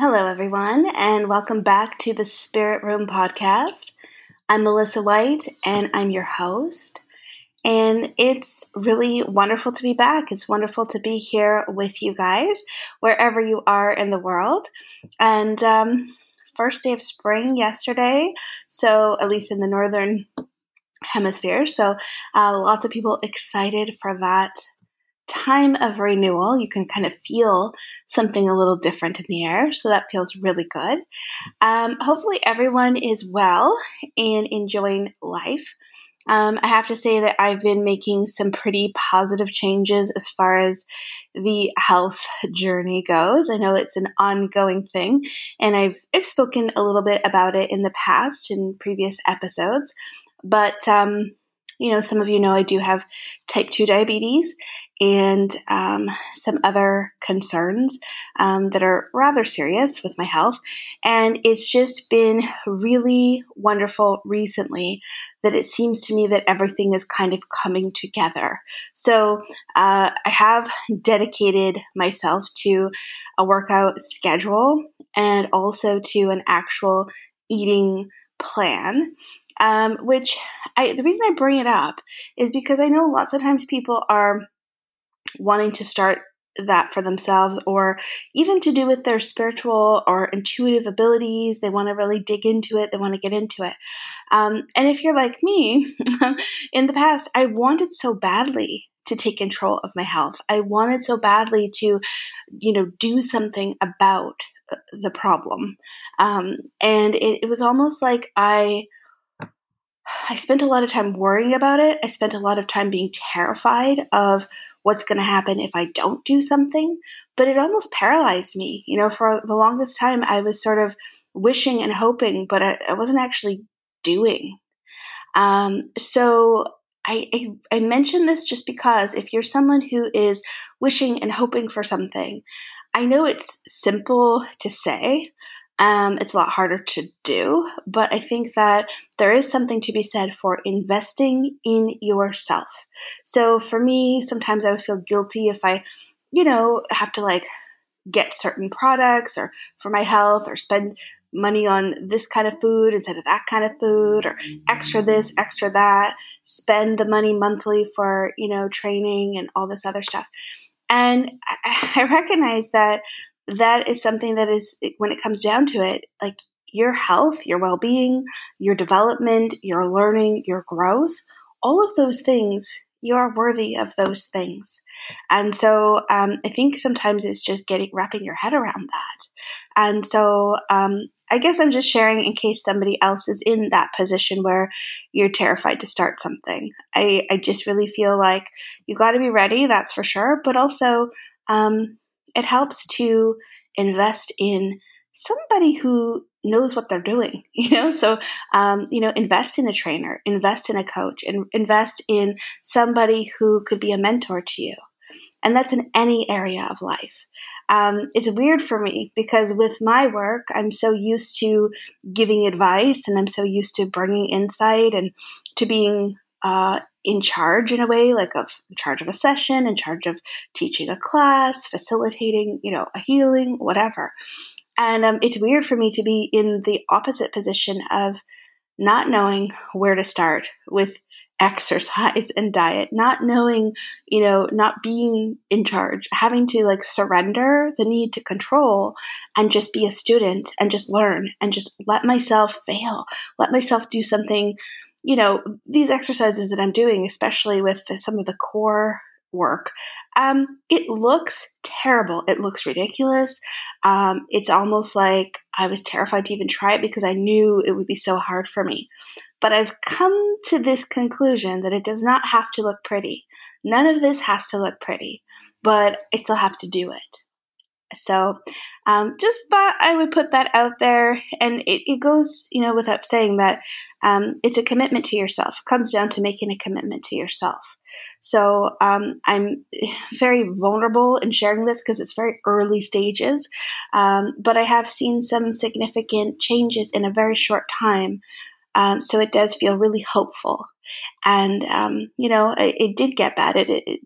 Hello, everyone, and welcome back to the Spirit Room podcast. I'm Melissa White, and I'm your host. And it's really wonderful to be back. It's wonderful to be here with you guys, wherever you are in the world. And um, first day of spring yesterday, so at least in the northern hemisphere. So uh, lots of people excited for that time of renewal, you can kind of feel something a little different in the air. So that feels really good. Um, hopefully, everyone is well and enjoying life. Um, I have to say that I've been making some pretty positive changes as far as the health journey goes. I know it's an ongoing thing, and I've, I've spoken a little bit about it in the past in previous episodes. But um, you know, some of you know I do have type 2 diabetes and um, some other concerns um, that are rather serious with my health. And it's just been really wonderful recently that it seems to me that everything is kind of coming together. So uh, I have dedicated myself to a workout schedule and also to an actual eating plan um, which I, the reason I bring it up is because I know lots of times people are wanting to start that for themselves or even to do with their spiritual or intuitive abilities. They want to really dig into it, they want to get into it. Um, and if you're like me, in the past, I wanted so badly to take control of my health. I wanted so badly to, you know, do something about the problem. Um, and it, it was almost like I I spent a lot of time worrying about it. I spent a lot of time being terrified of what's going to happen if I don't do something. But it almost paralyzed me. You know, for the longest time, I was sort of wishing and hoping, but I, I wasn't actually doing. Um, so I, I, I mention this just because if you're someone who is wishing and hoping for something, I know it's simple to say, um, it's a lot harder to do, but I think that there is something to be said for investing in yourself. So for me, sometimes I would feel guilty if I, you know, have to like get certain products or for my health or spend money on this kind of food instead of that kind of food or extra this, extra that, spend the money monthly for, you know, training and all this other stuff. And I recognize that that is something that is, when it comes down to it, like your health, your well being, your development, your learning, your growth, all of those things, you are worthy of those things. And so um, I think sometimes it's just getting wrapping your head around that. And so um, I guess I'm just sharing in case somebody else is in that position where you're terrified to start something. I, I just really feel like you got to be ready, that's for sure. But also, um, it helps to invest in somebody who knows what they're doing you know? So um, you know invest in a trainer invest in a coach and invest in somebody who could be a mentor to you. And that's in any area of life. Um, it's weird for me because with my work i'm so used to giving advice and i'm so used to bringing insight and to being uh, in charge in a way, like of in charge of a session, in charge of teaching a class, facilitating, you know, a healing, whatever. And um, it's weird for me to be in the opposite position of not knowing where to start with exercise and diet, not knowing, you know, not being in charge, having to like surrender the need to control and just be a student and just learn and just let myself fail, let myself do something you know, these exercises that I'm doing, especially with some of the core work, um, it looks terrible. It looks ridiculous. Um, it's almost like I was terrified to even try it because I knew it would be so hard for me. But I've come to this conclusion that it does not have to look pretty. None of this has to look pretty, but I still have to do it. So, um, just thought I would put that out there. And it, it goes, you know, without saying that um, it's a commitment to yourself. It comes down to making a commitment to yourself. So, um, I'm very vulnerable in sharing this because it's very early stages. Um, but I have seen some significant changes in a very short time. Um, so, it does feel really hopeful. And, um, you know, it, it, did get bad. It, it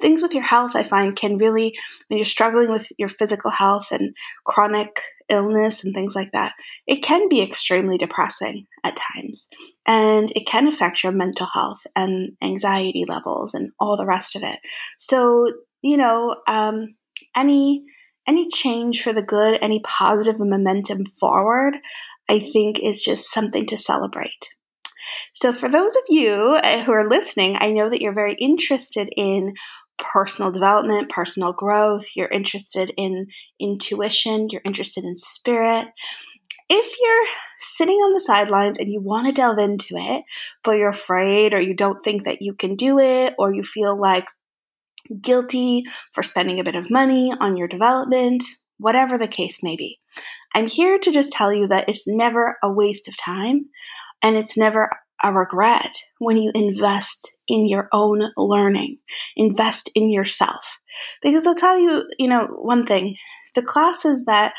things with your health, I find, can really, when you're struggling with your physical health and chronic illness and things like that, it can be extremely depressing at times. And it can affect your mental health and anxiety levels and all the rest of it. So, you know, um, any any change for the good, any positive momentum forward, I think is just something to celebrate. So, for those of you uh, who are listening, I know that you're very interested in personal development, personal growth, you're interested in intuition, you're interested in spirit. If you're sitting on the sidelines and you want to delve into it, but you're afraid or you don't think that you can do it, or you feel like guilty for spending a bit of money on your development, whatever the case may be, I'm here to just tell you that it's never a waste of time and it's never a regret when you invest in your own learning, invest in yourself. Because I'll tell you, you know, one thing the classes that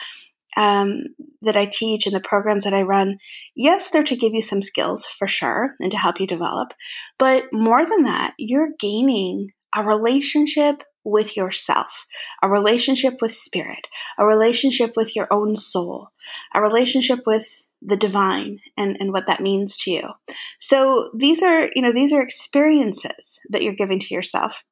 um, that I teach and the programs that I run, yes, they're to give you some skills for sure and to help you develop. But more than that, you're gaining a relationship with yourself, a relationship with spirit, a relationship with your own soul, a relationship with the divine and, and what that means to you. So these are, you know, these are experiences that you're giving to yourself.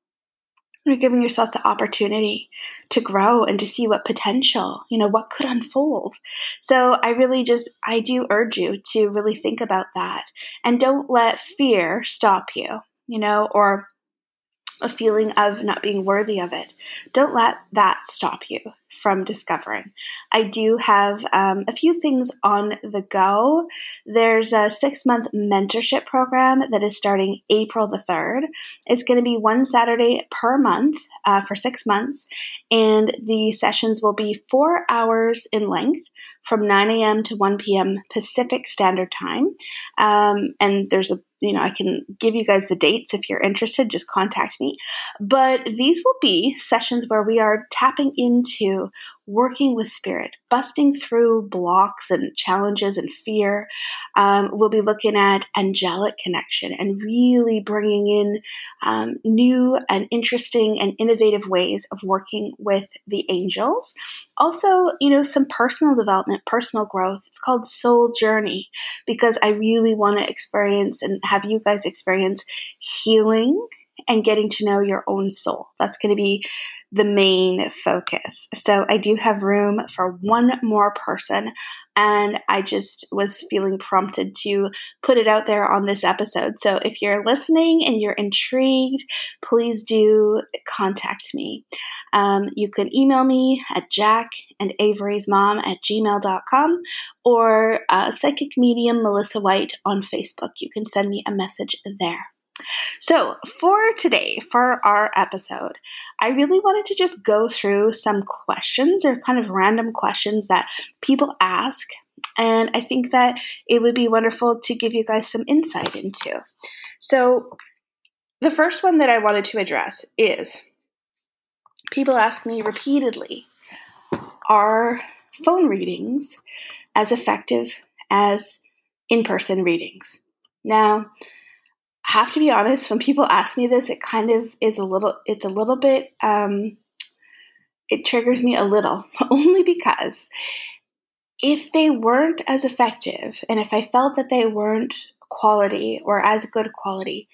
You're giving yourself the opportunity to grow and to see what potential, you know, what could unfold. So I really just, I do urge you to really think about that and don't let fear stop you, you know, or a feeling of not being worthy of it. Don't let that stop you from discovering. I do have um, a few things on the go. There's a six month mentorship program that is starting April the 3rd. It's going to be one Saturday per month uh, for six months, and the sessions will be four hours in length from 9 a.m. to 1 p.m. Pacific Standard Time. Um, and there's a you know, I can give you guys the dates if you're interested, just contact me. But these will be sessions where we are tapping into working with spirit, busting through blocks and challenges and fear. Um, we'll be looking at angelic connection and really bringing in um, new and interesting and innovative ways of working with the angels. Also, you know, some personal development, personal growth. It's called Soul Journey because I really want to experience and have you guys experience healing and getting to know your own soul. That's going to be the main focus. So I do have room for one more person, and I just was feeling prompted to put it out there on this episode. So if you're listening and you're intrigued, please do contact me. Um, you can email me at jack and Avery's mom at gmail.com or uh, psychic medium Melissa White on Facebook. You can send me a message there. So, for today, for our episode, I really wanted to just go through some questions or kind of random questions that people ask. And I think that it would be wonderful to give you guys some insight into. So, the first one that I wanted to address is people ask me repeatedly are phone readings as effective as in person readings? Now, have to be honest, when people ask me this, it kind of is a little, it's a little bit, um, it triggers me a little, only because if they weren't as effective and if I felt that they weren't quality or as good quality,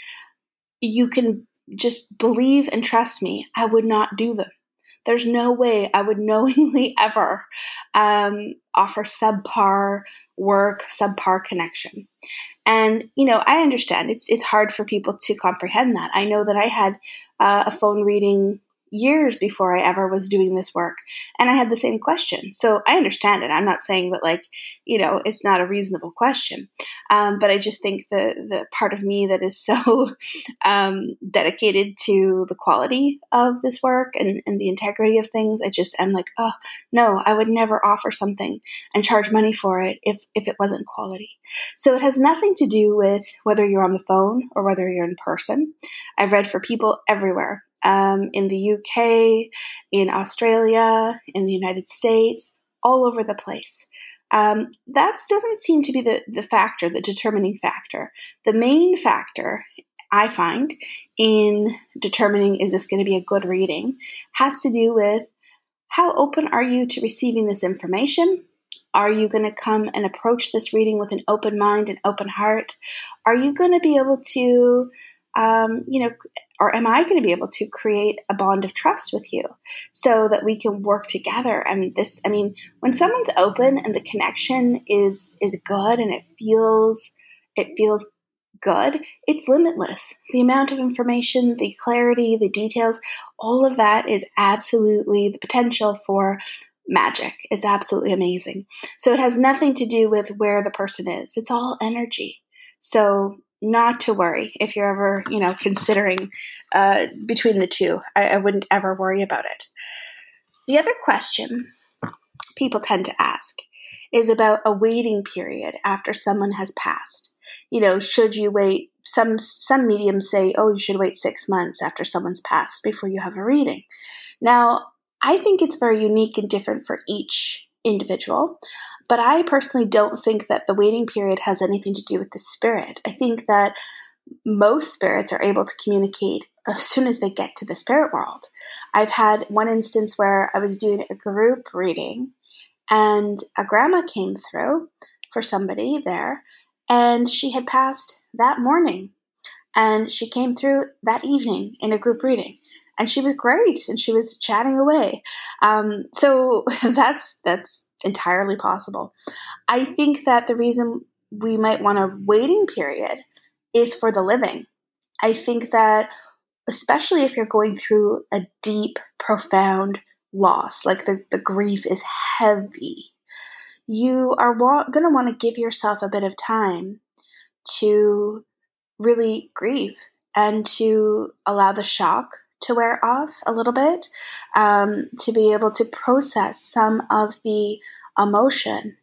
you can just believe and trust me, I would not do them. There's no way I would knowingly ever um, offer subpar work, subpar connection. And you know, I understand it's it's hard for people to comprehend that. I know that I had uh, a phone reading years before I ever was doing this work. And I had the same question. So I understand it. I'm not saying that, like, you know, it's not a reasonable question. Um, but I just think the, the part of me that is so um, dedicated to the quality of this work and, and the integrity of things, I just am like, oh, no, I would never offer something and charge money for it if, if it wasn't quality. So it has nothing to do with whether you're on the phone or whether you're in person. I've read for people everywhere um, in the UK, in Australia, in the United States, all over the place. Um, that doesn't seem to be the, the factor, the determining factor. The main factor I find in determining is this going to be a good reading has to do with how open are you to receiving this information? Are you going to come and approach this reading with an open mind and open heart? Are you going to be able to, um, you know, or am I going to be able to create a bond of trust with you so that we can work together? Mean, this, I mean, when someone's open and the connection is is good and it feels it feels good, it's limitless. The amount of information, the clarity, the details, all of that is absolutely the potential for magic. It's absolutely amazing. So it has nothing to do with where the person is. It's all energy. So not to worry if you're ever, you know, considering uh, between the two. I, I wouldn't ever worry about it. The other question people tend to ask is about a waiting period after someone has passed. You know, should you wait? Some some mediums say, oh, you should wait six months after someone's passed before you have a reading. Now, I think it's very unique and different for each individual. But I personally don't think that the waiting period has anything to do with the spirit. I think that most spirits are able to communicate as soon as they get to the spirit world. I've had one instance where I was doing a group reading and a grandma came through for somebody there and she had passed that morning and she came through that evening in a group reading and she was great and she was chatting away. Um, so that's that's entirely possible. I think that the reason we might want a waiting period is for the living. I think that especially if you're going through a deep profound loss like the, the grief is heavy you are wa- going to want to give yourself a bit of time to really grieve and to allow the shock to wear off a little bit, um, to be able to process some of the emotion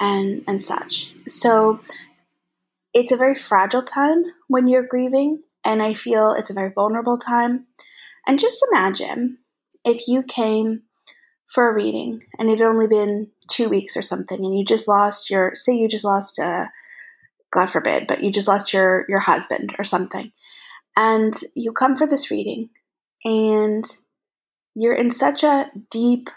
and and such. So it's a very fragile time when you're grieving, and I feel it's a very vulnerable time. And just imagine if you came for a reading and it had only been two weeks or something, and you just lost your say you just lost a God forbid, but you just lost your your husband or something, and you come for this reading and you're in such a deep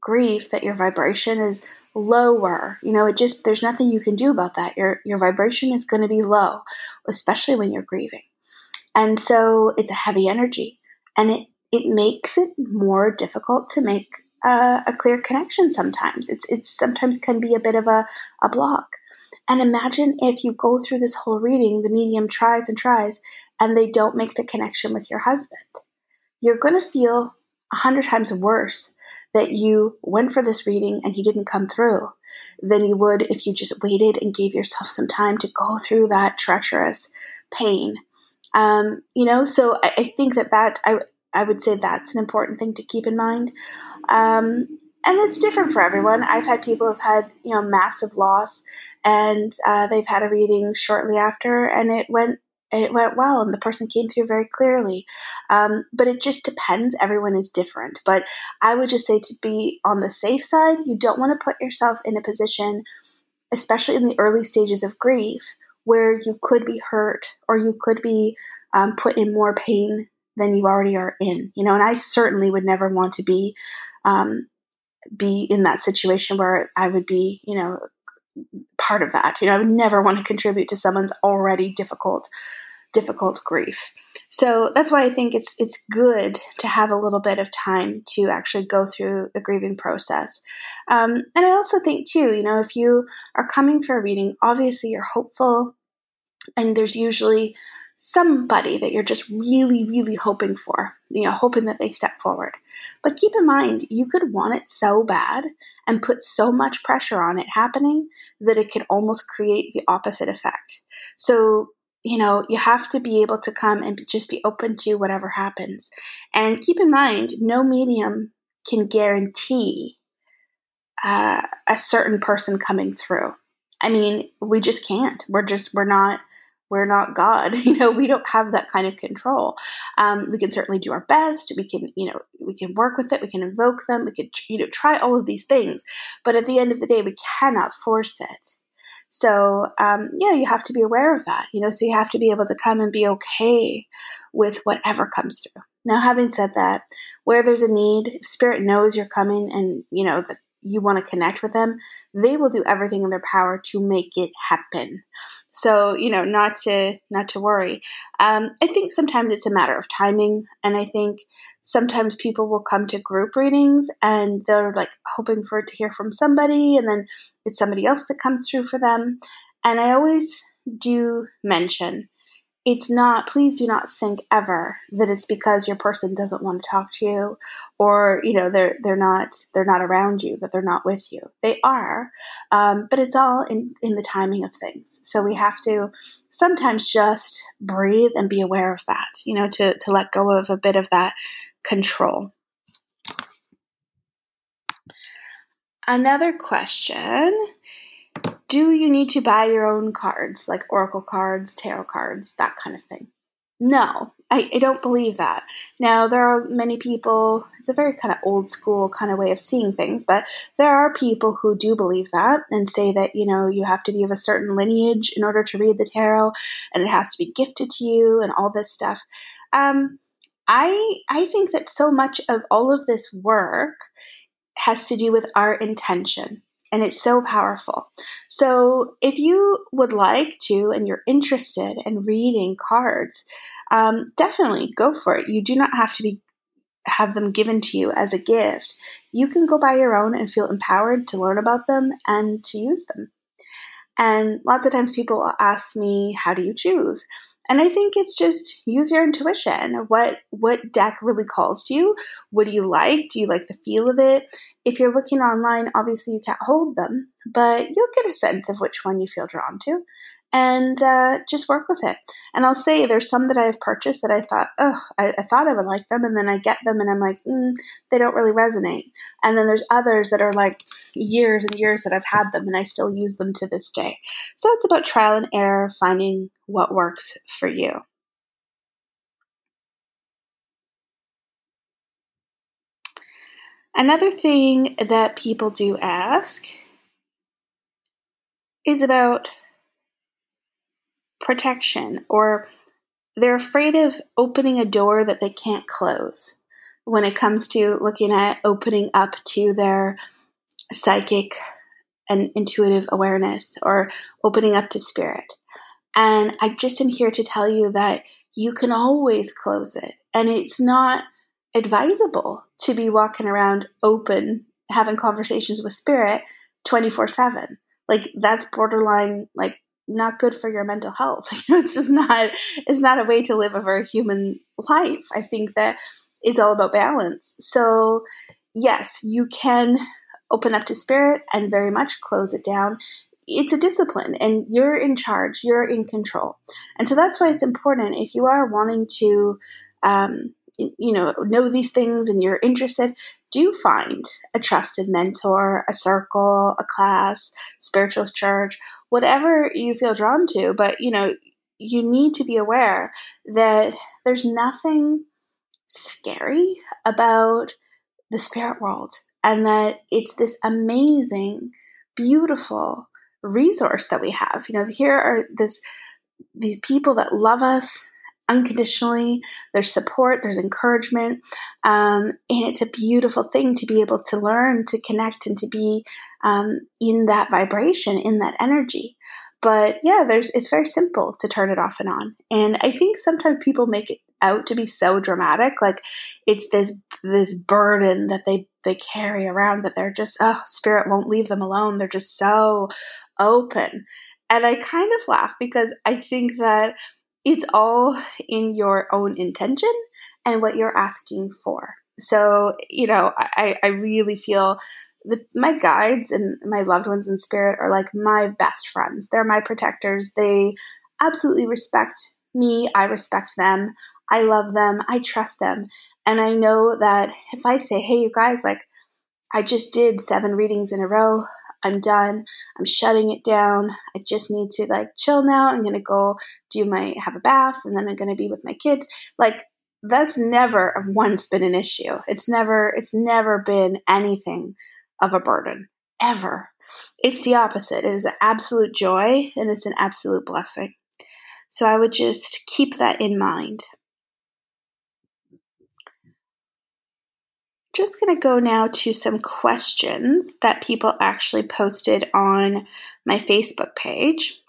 grief that your vibration is lower. You know, it just there's nothing you can do about that. Your your vibration is going to be low, especially when you're grieving. And so it's a heavy energy and it it makes it more difficult to make a, a clear connection sometimes. It's it's sometimes can be a bit of a, a block. And imagine if you go through this whole reading, the medium tries and tries, and they don't make the connection with your husband you're going to feel a hundred times worse that you went for this reading and he didn't come through than you would if you just waited and gave yourself some time to go through that treacherous pain. Um, you know, so I, I, think that that I I would say that's an important thing to keep in mind. Um, and it's different for everyone. I've had people who've had you know massive loss, and uh, they've had a reading shortly after, and it went it went well and the person came through very clearly. Um, but it just depends. Everyone is different. But I would just say to be on the safe side, you don't want to put yourself in a position, especially in the early stages of grief, where you could be hurt or you could be um, put in more pain than you already are in. You know, and I certainly would never want to be. Um, be in that situation where I would be, you know, part of that. You know, I would never want to contribute to someone's already difficult difficult grief. So that's why I think it's it's good to have a little bit of time to actually go through the grieving process. Um, and I also think too, you know, if you are coming for a reading, obviously you're hopeful, and there's usually somebody that you're just really, really hoping for, you know, hoping that they step forward. But keep in mind, you could want it so bad and put so much pressure on it happening that it could almost create the opposite effect. So, you know, you have to be able to come and just be open to whatever happens. And keep in mind, no medium can guarantee uh, a certain person coming through. I mean, we just can't. We're just, we're not we're not God. You know, we don't have that kind of control. Um, we can certainly do our best. We can, you know, we can work with it. We can invoke them. We can, you know, try all of these things. But at the end of the day, we cannot force it. So, um, yeah, you have to be aware of that, you know, so you have to be able to come and be okay with whatever comes through. Now, having said that, where there's a need, spirit knows you're coming and, you know, that you want to connect with them, they will do everything in their power to make it happen. So you know, not to not to worry. Um, I think sometimes it's a matter of timing, and I think sometimes people will come to group readings and they're like hoping for to hear from somebody, and then it's somebody else that comes through for them. And I always do mention it's not please do not think ever that it's because your person doesn't want to talk to you or you know they're they're not they're not around you that they're not with you. They are um, but it's all in in the timing of things. So we have to sometimes just breathe and be aware of that you know to to let go of a bit of that control. Another question do you need to buy your own cards, like oracle cards, tarot cards, that kind of thing? No, I, I, don't believe that. Now, there are many people, it's a very kind of old school kind of way of seeing things, but there are people who do believe that and say that, you know, you have to be of a certain lineage in order to read the tarot and it has to be gifted to you and all this stuff. Um, I, I think that so much of all of this work has to do with our intention and it's so powerful. So, if you would like to and you're interested in reading cards, um, definitely go for it. You do not have to be have them given to you as a gift. You can go buy your own and feel empowered to learn about them and to use them. And lots of times people ask me, "How do you choose?" And I think it's just use your intuition. What what deck really calls to you? What do you like? Do you like the feel of it? If you're looking online, obviously you can't hold them, but you'll get a sense of which one you feel drawn to and uh, just work with it. And I'll say there's some that I've purchased that I thought, oh, I, I, thought I would like them, and then I get them and I'm like, mm, they don't really resonate. And then there's others that are like years and years that I've had them, and I still use them to this day. So it's about trial and error, finding what works for you. Another thing that people do ask is about protection or they're afraid of opening a door that they can't close when it comes to looking at opening up to their psychic and intuitive awareness or opening up to spirit. And I just am here to tell you that you can always close it. And it's not advisable to be walking around open, having conversations with spirit 24 7. Like, that's borderline, like, not good for your mental health. it's just not it's not a way to live a very human life. I think that it's all about balance. So yes, you can open up to spirit and very much close it down. It's a discipline and you're in charge, you're in control. And so that's why it's important if you are wanting to um, you know know these things and you're interested do find a trusted mentor a circle a class spiritual church whatever you feel drawn to? But you know you need to be aware that there's nothing scary about the spirit world and that it's this amazing beautiful resource that we have. You know here are this these people that love us unconditionally. There's support, there's encouragement, um, and it's a beautiful thing to be able to learn to connect and to be um, in that vibration, in that energy. But yeah, there's it's very simple to turn it off and on. And I think sometimes people make it out to be so dramatic, like it's this this burden that they they carry around, that they're just oh, spirit won't leave them alone. They're just so open. And I kind of laugh because I think that it's all in your own intention and what you're asking for. So, you know, I, I really feel the, my guides and my loved ones in spirit are like my best friends. They're my protectors. They absolutely respect me. I respect them. I love them. I trust them. And I know that if I say, hey, you guys, like, I just did seven readings in a row. I'm done. I'm shutting it down. I just need to like chill now. I'm going to go do my have a bath and then I'm going to be with my kids. Like that's never once been an issue. It's never it's never been anything of a burden ever. It's the opposite. It is an absolute joy and it's an absolute blessing. So I would just keep that in mind. Just going to go now to some questions that people actually posted on my Facebook page.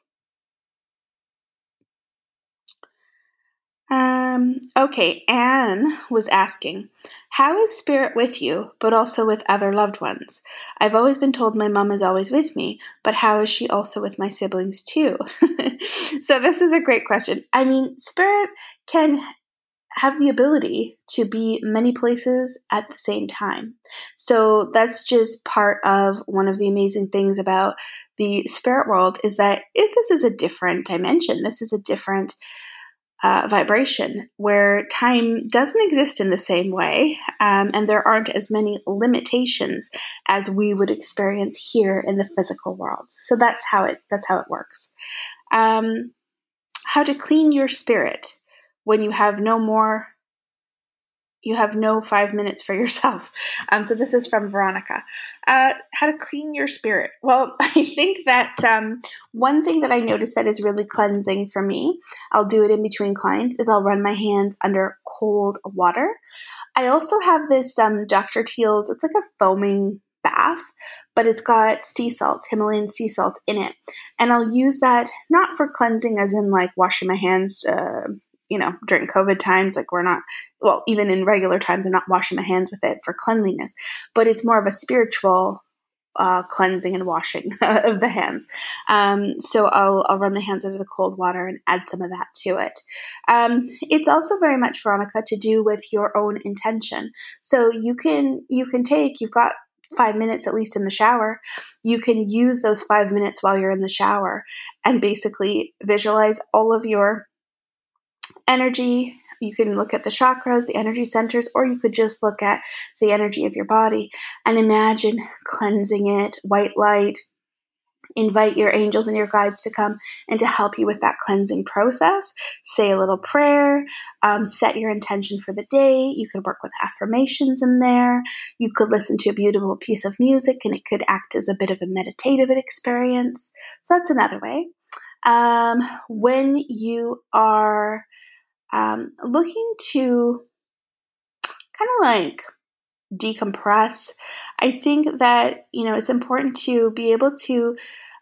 Um, okay, Anne was asking, How is spirit with you, but also with other loved ones? I've always been told my mom is always with me, but how is she also with my siblings too? so, this is a great question. I mean, spirit can have the ability to be many places at the same time. So that's just part of one of the amazing things about the spirit world is that if this is a different dimension. This is a different uh, vibration where time doesn't exist in the same way um, and there aren't as many limitations as we would experience here in the physical world so that's how it that's how it works um, how to clean your spirit when you have no more you have no five minutes for yourself. Um, so this is from Veronica. Uh, how to clean your spirit. Well, I think that um, one thing that I noticed that is really cleansing for me, I'll do it in between clients, is I'll run my hands under cold water. I also have this um, Dr. Teal's, it's like a foaming bath, but it's got sea salt, Himalayan sea salt in it. And I'll use that not for cleansing, as in like washing my hands. Uh, you know, during COVID times, like we're not, well, even in regular times, I'm not washing my hands with it for cleanliness, but it's more of a spiritual uh, cleansing and washing of the hands. Um, so I'll, I'll run the hands under the cold water and add some of that to it. Um, it's also very much, Veronica, to do with your own intention. So you can you can take you've got five minutes at least in the shower, you can use those five minutes while you're in the shower and basically visualize all of your energy. You can look at the chakras, the energy centers, or you could just look at the energy of your body and imagine cleansing it, white light. Invite your angels and your guides to come and to help you with that cleansing process. Say a little prayer, um, set your intention for the day. You could work with affirmations in there. You could listen to a beautiful piece of music and it could act as a bit of a meditative experience. So that's another way. Um, when you are um, looking to kind of like decompress, I think that, you know, it's important to be able to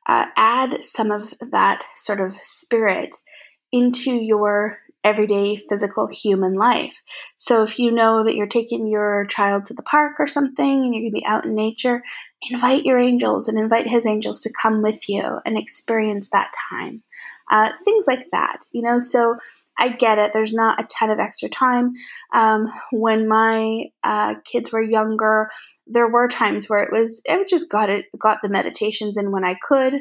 uh, add some of that sort of spirit into your everyday physical human life. So if you know that you're taking your child to the park or something and you're going to be out in nature, invite your angels and invite his angels to come with you and experience that time. Uh, things like that, you know. So I get it. There's not a ton of extra time. Um, when my uh, kids were younger, there were times where it was I just got it got the meditations in when I could.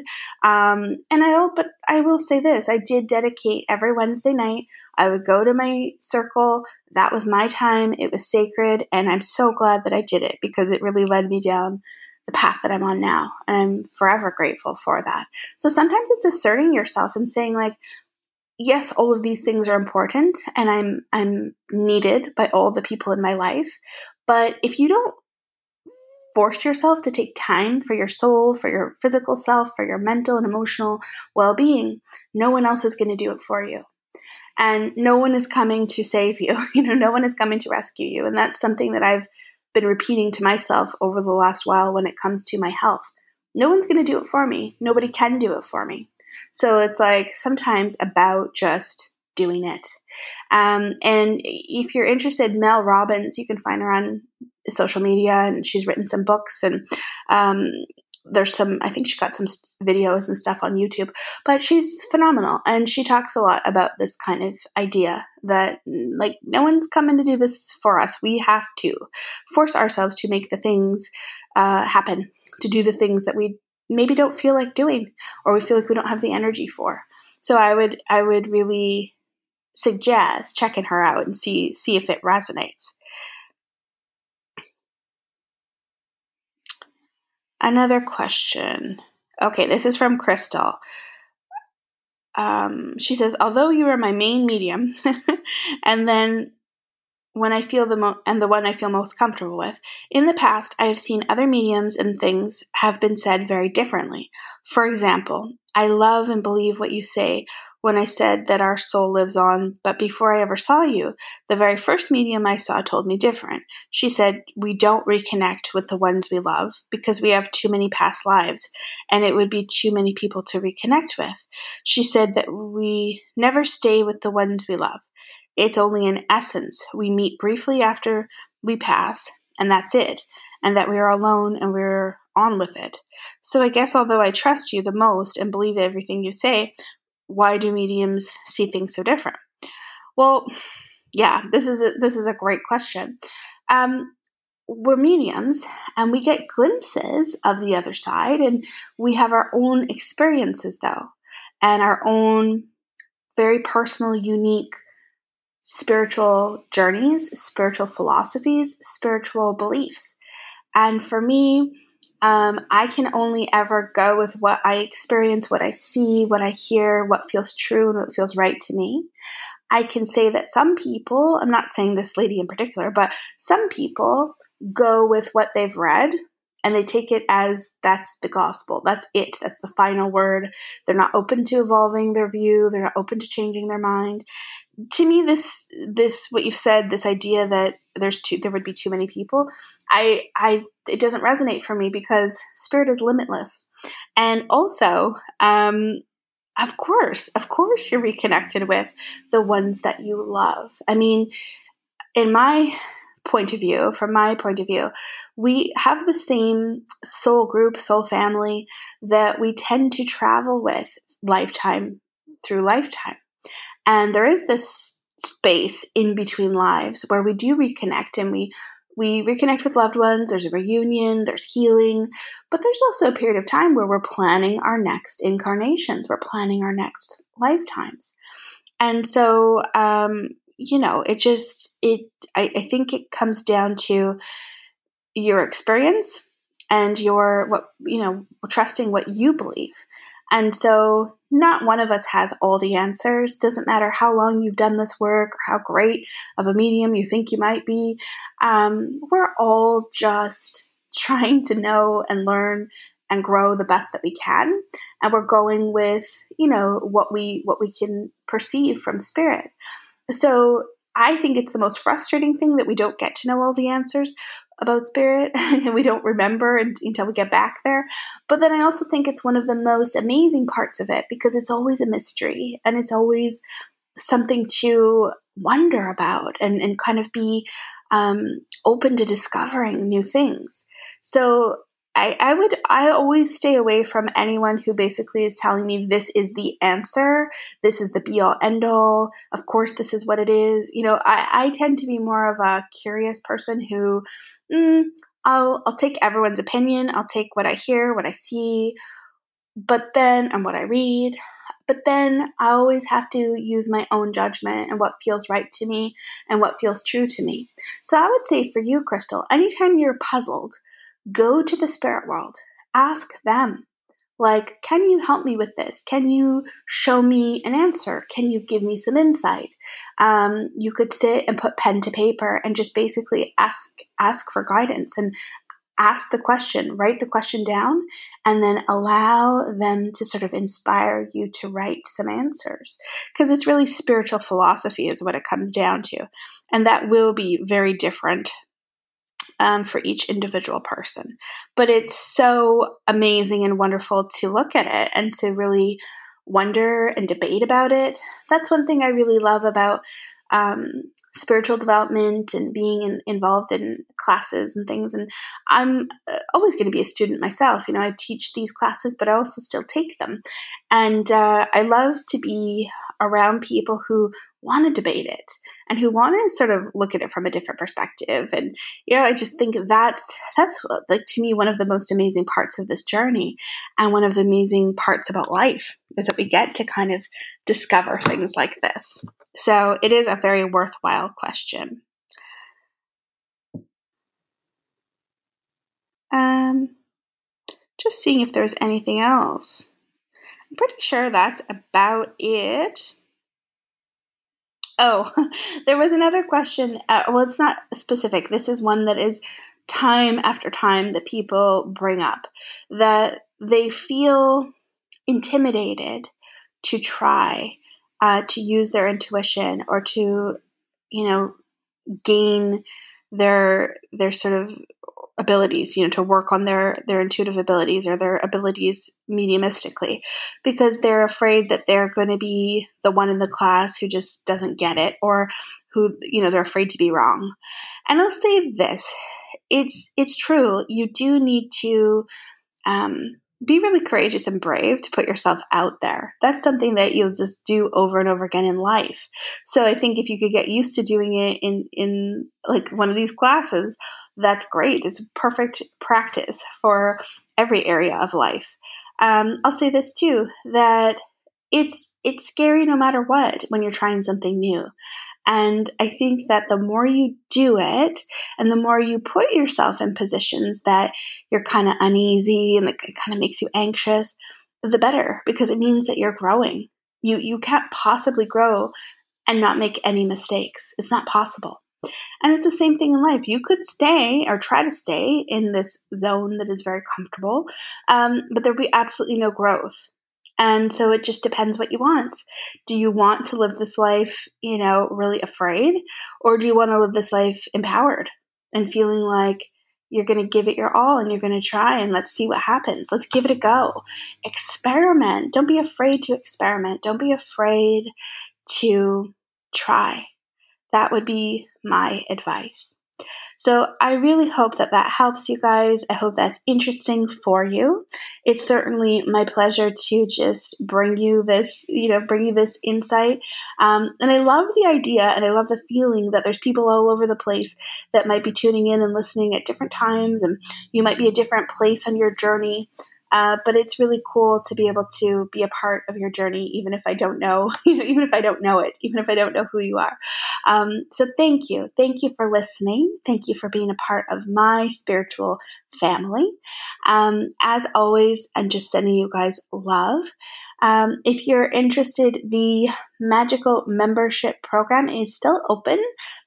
Um, and I but I will say this: I did dedicate every Wednesday night. I would go to my circle. That was my time. It was sacred, and I'm so glad that I did it because it really led me down the path that I'm on now. And I'm forever grateful for that. So sometimes it's asserting yourself and saying, like, yes, all of these things are important and I'm I'm needed by all the people in my life. But if you don't force yourself to take time for your soul, for your physical self, for your mental and emotional well-being, no one else is going to do it for you. And no one is coming to save you. You know, no one is coming to rescue you. And that's something that I've been repeating to myself over the last while when it comes to my health. No one's going to do it for me. Nobody can do it for me. So it's like sometimes about just doing it. Um, and if you're interested, Mel Robbins, you can find her on social media, and she's written some books and um, there's some i think she got some videos and stuff on youtube but she's phenomenal and she talks a lot about this kind of idea that like no one's coming to do this for us. We have to force ourselves to make the things uh, happen to do the things that we maybe don't feel like doing or we feel like we don't have the energy for. So i would i would really suggest checking her out and see see if it resonates Another question. Okay, this is from Crystal. Um, she says, although you are my main medium, and then when I feel the mo- and the one I feel most comfortable with. In the past, I have seen other mediums and things have been said very differently. For example, I love and believe what you say when I said that our soul lives on, but before I ever saw you, the very first medium I saw told me different. She said, We don't reconnect with the ones we love because we have too many past lives and it would be too many people to reconnect with. She said that we never stay with the ones we love. It's only an essence. We meet briefly after we pass, and that's it. And that we are alone and we're on with it. So I guess although I trust you the most and believe everything you say, why do mediums see things so different? Well, yeah, this is a, this is a great question. Um, we're mediums and we get glimpses of the other side and we have our own experiences though and our own very personal unique spiritual journeys, spiritual philosophies, spiritual beliefs. And for me, um, I can only ever go with what I experience, what I see, what I hear, what feels true, and what feels right to me. I can say that some people, I'm not saying this lady in particular, but some people go with what they've read and they take it as that's the gospel. That's it. That's the final word. They're not open to evolving their view. They're not open to changing their mind to me this this what you've said this idea that there's too there would be too many people i i it doesn't resonate for me because spirit is limitless. And also um of course of course you're reconnected with the ones that you love. I mean in my point of view from my point of view we have the same soul group soul family that we tend to travel with lifetime through lifetime and there is this space in between lives where we do reconnect and we we reconnect with loved ones, there's a reunion, there's healing, but there's also a period of time where we're planning our next incarnations, we're planning our next lifetimes. And so, um, you know, it just, it, I, I think it comes down to your experience and your, what, you know, trusting what you believe. And so, not one of us has all the answers. Doesn't matter how long you've done this work or how great of a medium you think you might be. Um, we're all just trying to know and learn and grow the best that we can and we're going with you know what we what we can perceive from spirit so i think it's the most frustrating thing that we don't get to know all the answers about spirit and we don't remember until we get back there. But then I also think it's one of the most amazing parts of it because it's always a mystery and it's always something to wonder about and, and kind of be um, open to discovering new things. So I, I would I always stay away from anyone who basically is telling me this is the answer, this is the be all end all. Of course, this is what it is. You know, I, I tend to be more of a curious person who mm, I'll I'll take everyone's opinion, I'll take what I hear, what I see, but then and what I read. But then I always have to use my own judgment and what feels right to me and what feels true to me. So I would say for you, Crystal, anytime you're puzzled, go to the spirit world. Ask them. Like, can you help me with this? Can you show me an answer? Can you give me some insight? Um, you could sit and put pen to paper and just basically ask ask for guidance and ask the question, write the question down, and then allow them to sort of inspire you to write some answers. Because it's really spiritual philosophy, is what it comes down to. And that will be very different um, for each individual person. But it's so amazing and wonderful to look at it and to really wonder and debate about it. That's one thing I really love about um, spiritual development and being in, involved in classes and things. And I'm uh, always going to be a student myself. You know, I teach these classes, but I also still take them. And uh, I love to be around people who want to debate it and who want to sort of look at it from a different perspective. And you know, I just think that's that's like to me one of the most amazing parts of this journey, and one of the amazing parts about life is that we get to kind of discover things like this. So it is a very worthwhile question. Um, just seeing if there's anything else. I'm pretty sure that's about it. Oh, there was another question. Uh, well, it's not specific. This is one that is time after time that people bring up that they feel intimidated to try uh, to use their intuition or to, you know, gain their their sort of abilities you know to work on their their intuitive abilities or their abilities mediumistically because they're afraid that they're going to be the one in the class who just doesn't get it or who you know they're afraid to be wrong. And i'll say this it's it's true you do need to um, be really courageous and brave to put yourself out there. That's something that you'll just do over and over again in life. So I think if you could get used to doing it in in like one of these classes, that's great. It's perfect practice for every area of life. Um, I'll say this too that it's it's scary no matter what when you're trying something new. And I think that the more you do it and the more you put yourself in positions that you're kind of uneasy and it kind of makes you anxious, the better because it means that you're growing. You you can't possibly grow and not make any mistakes. It's not possible. And it's the same thing in life. You could stay or try to stay in this zone that is very comfortable, um, but there'll be absolutely no growth. And so it just depends what you want. Do you want to live this life, you know, really afraid? Or do you want to live this life empowered and feeling like you're going to give it your all and you're going to try and let's see what happens? Let's give it a go. Experiment. Don't be afraid to experiment. Don't be afraid to try. That would be my advice. So I really hope that that helps you guys. I hope that's interesting for you. It's certainly my pleasure to just bring you this, you know, bring you this insight. Um, and I love the idea and I love the feeling that there's people all over the place that might be tuning in and listening at different times, and you might be a different place on your journey. Uh, but it's really cool to be able to be a part of your journey, even if I don't know, even if I don't know it, even if I don't know who you are. Um, so thank you. Thank you for listening. Thank you for being a part of my spiritual family. Um, as always, I'm just sending you guys love. Um, if you're interested, the magical membership program is still open.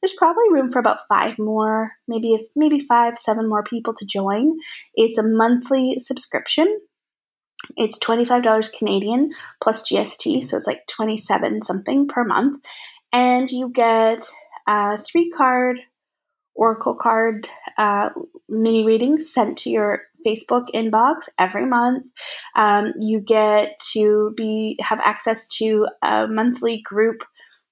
There's probably room for about five more, maybe if maybe five, seven more people to join. It's a monthly subscription. It's $25 Canadian plus GST, so it's like 27 something per month. And you get a three card Oracle card uh, mini readings sent to your Facebook inbox every month. Um, you get to be have access to a monthly group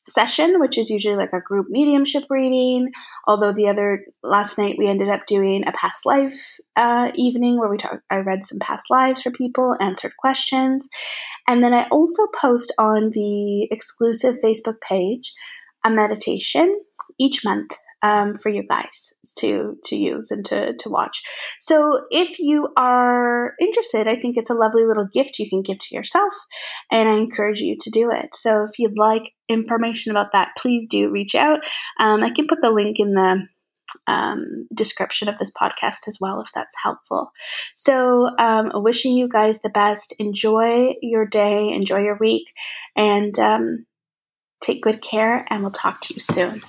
session, which is usually like a group mediumship reading. Although the other last night we ended up doing a past life uh, evening where we talked. I read some past lives for people, answered questions, and then I also post on the exclusive Facebook page a meditation each month um, for you guys to to use and to to watch. So if you are interested, I think it's a lovely little gift you can give to yourself, and I encourage you to do it. So if you'd like information about that, please do reach out. Um, I can put the link in the um, description of this podcast as well, if that's helpful. So, um, wishing you guys the best. Enjoy your day, enjoy your week, and um, take good care, and we'll talk to you soon.